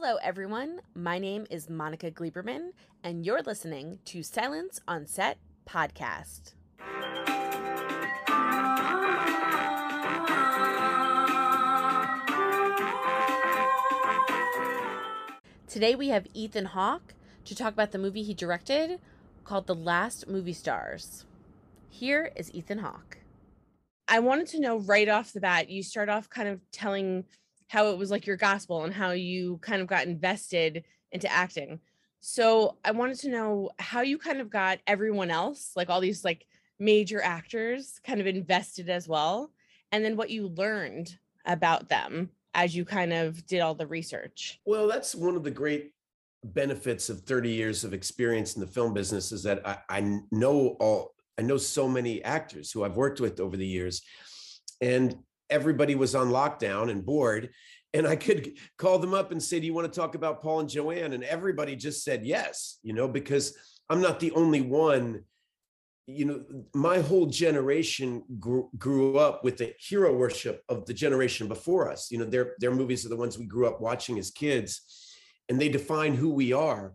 Hello, everyone. My name is Monica Gleberman, and you're listening to Silence on Set podcast. Today we have Ethan Hawke to talk about the movie he directed called The Last Movie Stars. Here is Ethan Hawke. I wanted to know right off the bat, you start off kind of telling how it was like your gospel and how you kind of got invested into acting. So I wanted to know how you kind of got everyone else, like all these like major actors, kind of invested as well, and then what you learned about them as you kind of did all the research? Well, that's one of the great benefits of 30 years of experience in the film business is that I, I know all I know so many actors who I've worked with over the years. And everybody was on lockdown and bored. And I could call them up and say, Do you want to talk about Paul and Joanne? And everybody just said yes, you know, because I'm not the only one you know my whole generation grew, grew up with the hero worship of the generation before us you know their their movies are the ones we grew up watching as kids and they define who we are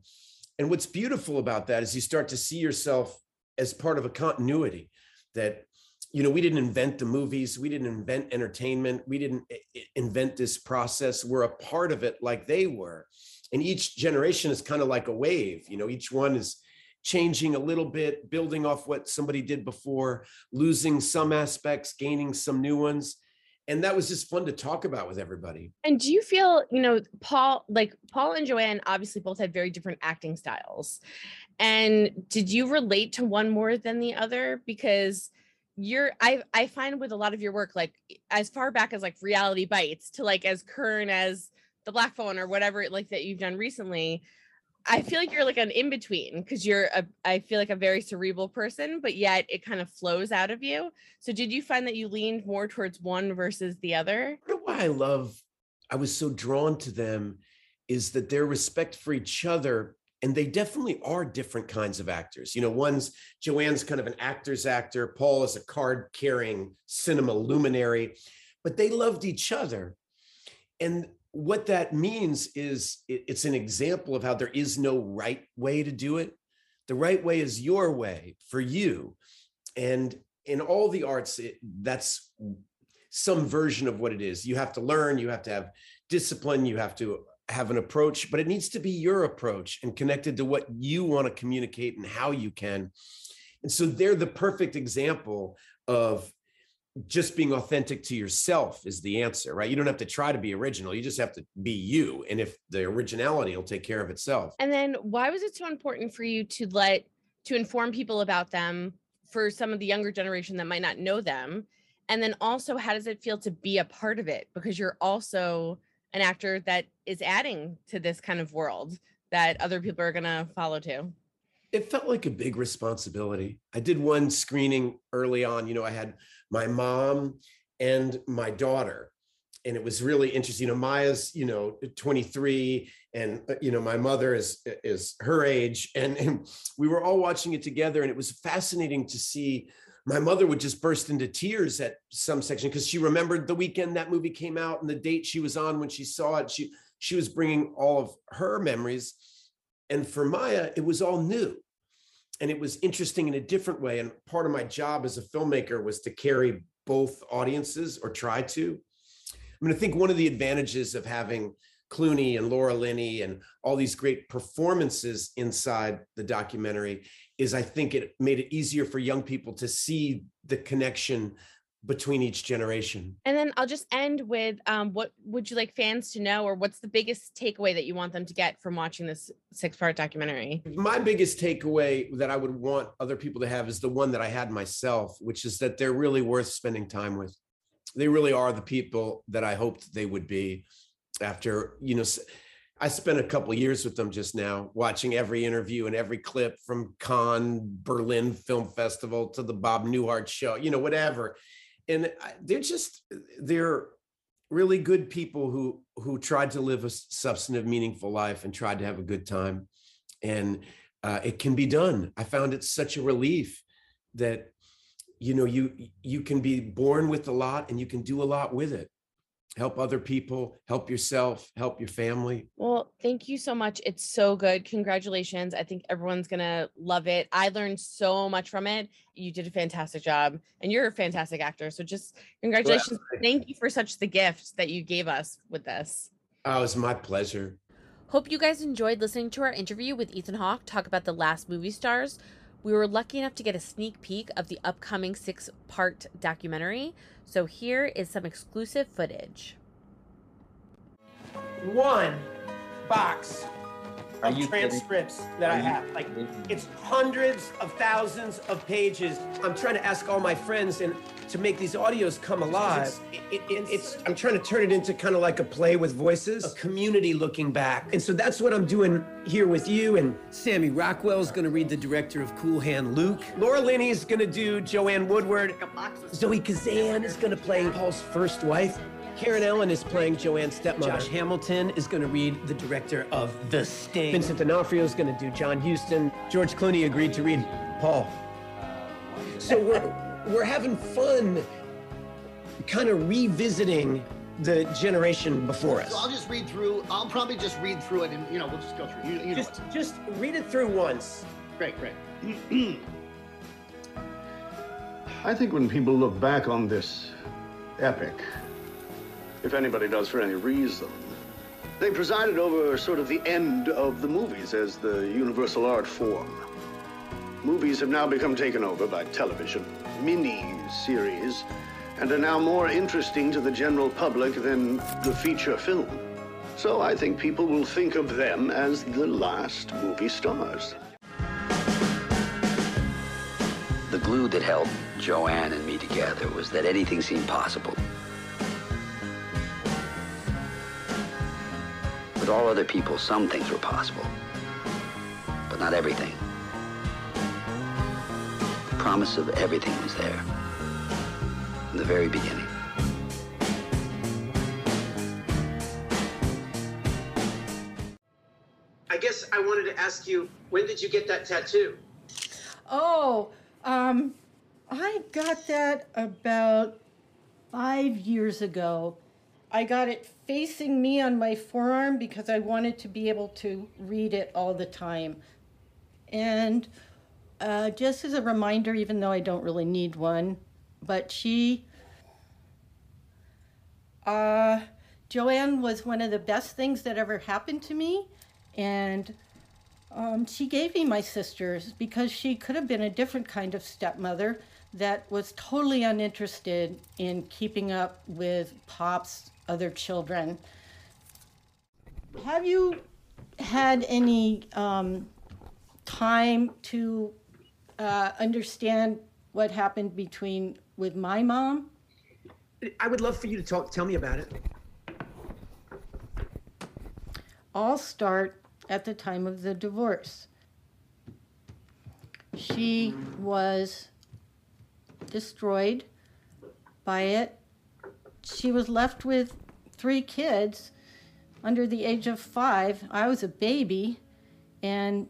and what's beautiful about that is you start to see yourself as part of a continuity that you know we didn't invent the movies we didn't invent entertainment we didn't eh, eh, invent this process we're a part of it like they were and each generation is kind of like a wave you know each one is changing a little bit, building off what somebody did before, losing some aspects, gaining some new ones. And that was just fun to talk about with everybody. And do you feel, you know, Paul, like Paul and Joanne obviously both had very different acting styles. And did you relate to one more than the other? Because you're I I find with a lot of your work, like as far back as like reality bites to like as current as the black phone or whatever like that you've done recently I feel like you're like an in between because you're a I feel like a very cerebral person, but yet it kind of flows out of you. So did you find that you leaned more towards one versus the other? why I love I was so drawn to them is that their respect for each other and they definitely are different kinds of actors. You know, one's Joanne's kind of an actor's actor, Paul is a card carrying cinema luminary, but they loved each other. And what that means is it's an example of how there is no right way to do it. The right way is your way for you. And in all the arts, it, that's some version of what it is. You have to learn, you have to have discipline, you have to have an approach, but it needs to be your approach and connected to what you want to communicate and how you can. And so they're the perfect example of just being authentic to yourself is the answer, right? You don't have to try to be original. You just have to be you. And if the originality will take care of itself. And then why was it so important for you to let to inform people about them for some of the younger generation that might not know them? And then also how does it feel to be a part of it? Because you're also an actor that is adding to this kind of world that other people are gonna follow too it felt like a big responsibility. I did one screening early on. You know, I had my mom and my daughter, and it was really interesting. You know, Maya's you know 23, and uh, you know my mother is is her age, and, and we were all watching it together, and it was fascinating to see. My mother would just burst into tears at some section because she remembered the weekend that movie came out and the date she was on when she saw it. She she was bringing all of her memories and for Maya, it was all new. And it was interesting in a different way. And part of my job as a filmmaker was to carry both audiences or try to. I mean, I think one of the advantages of having Clooney and Laura Linney and all these great performances inside the documentary is I think it made it easier for young people to see the connection between each generation. And then I'll just end with um, what would you like fans to know, or what's the biggest takeaway that you want them to get from watching this six part documentary? My biggest takeaway that I would want other people to have is the one that I had myself, which is that they're really worth spending time with. They really are the people that I hoped they would be after, you know. I spent a couple years with them just now, watching every interview and every clip from Cannes, Berlin Film Festival to the Bob Newhart show, you know, whatever. And they're just they're really good people who who tried to live a substantive meaningful life and tried to have a good time. And uh, it can be done. I found it such a relief that you know you you can be born with a lot and you can do a lot with it help other people, help yourself, help your family. Well, thank you so much. It's so good. Congratulations. I think everyone's going to love it. I learned so much from it. You did a fantastic job and you're a fantastic actor. So just congratulations. Well, thank you for such the gift that you gave us with this. Oh, it was my pleasure. Hope you guys enjoyed listening to our interview with Ethan Hawke talk about the last movie stars. We were lucky enough to get a sneak peek of the upcoming six part documentary. So here is some exclusive footage. One box of transcripts kidding? that Are I have. Like it's hundreds of thousands of pages. I'm trying to ask all my friends and to make these audios come alive. It, it, it, it's I'm trying to turn it into kind of like a play with voices, a community looking back. And so that's what I'm doing here with you. And Sammy Rockwell's going to read the director of Cool Hand Luke. Laura Linney is going to do Joanne Woodward. Zoe Kazan is going to play Paul's first wife. Karen Allen is playing Joanne's stepmother. Josh Hamilton is going to read the director of The Sting. Vincent D'Onofrio is going to do John Huston. George Clooney agreed to read Paul. So we're we're having fun, kind of revisiting the generation before us. So I'll just read through. I'll probably just read through it, and you know, we'll just go through. You, you just, just read it through once. Great, great. I think when people look back on this epic, if anybody does for any reason. They presided over sort of the end of the movies as the universal art form. Movies have now become taken over by television, mini-series, and are now more interesting to the general public than the feature film. So I think people will think of them as the last movie stars. The glue that held Joanne and me together was that anything seemed possible. All other people, some things were possible, but not everything. The promise of everything was there from the very beginning. I guess I wanted to ask you, when did you get that tattoo? Oh, um, I got that about five years ago. I got it facing me on my forearm because I wanted to be able to read it all the time. And uh, just as a reminder, even though I don't really need one, but she, uh, Joanne was one of the best things that ever happened to me. And um, she gave me my sisters because she could have been a different kind of stepmother that was totally uninterested in keeping up with Pop's other children. Have you had any um, time to uh, understand what happened between with my mom? I would love for you to talk. Tell me about it. I'll start at the time of the divorce. She was destroyed by it she was left with three kids under the age of five. I was a baby and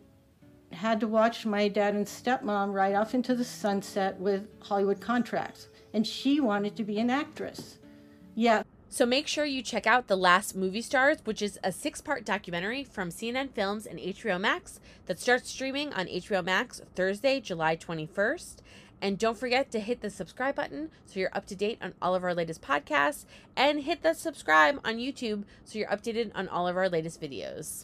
had to watch my dad and stepmom ride off into the sunset with Hollywood contracts. And she wanted to be an actress. Yeah. So make sure you check out The Last Movie Stars, which is a six part documentary from CNN Films and HBO Max that starts streaming on HBO Max Thursday, July 21st. And don't forget to hit the subscribe button so you're up to date on all of our latest podcasts. And hit the subscribe on YouTube so you're updated on all of our latest videos.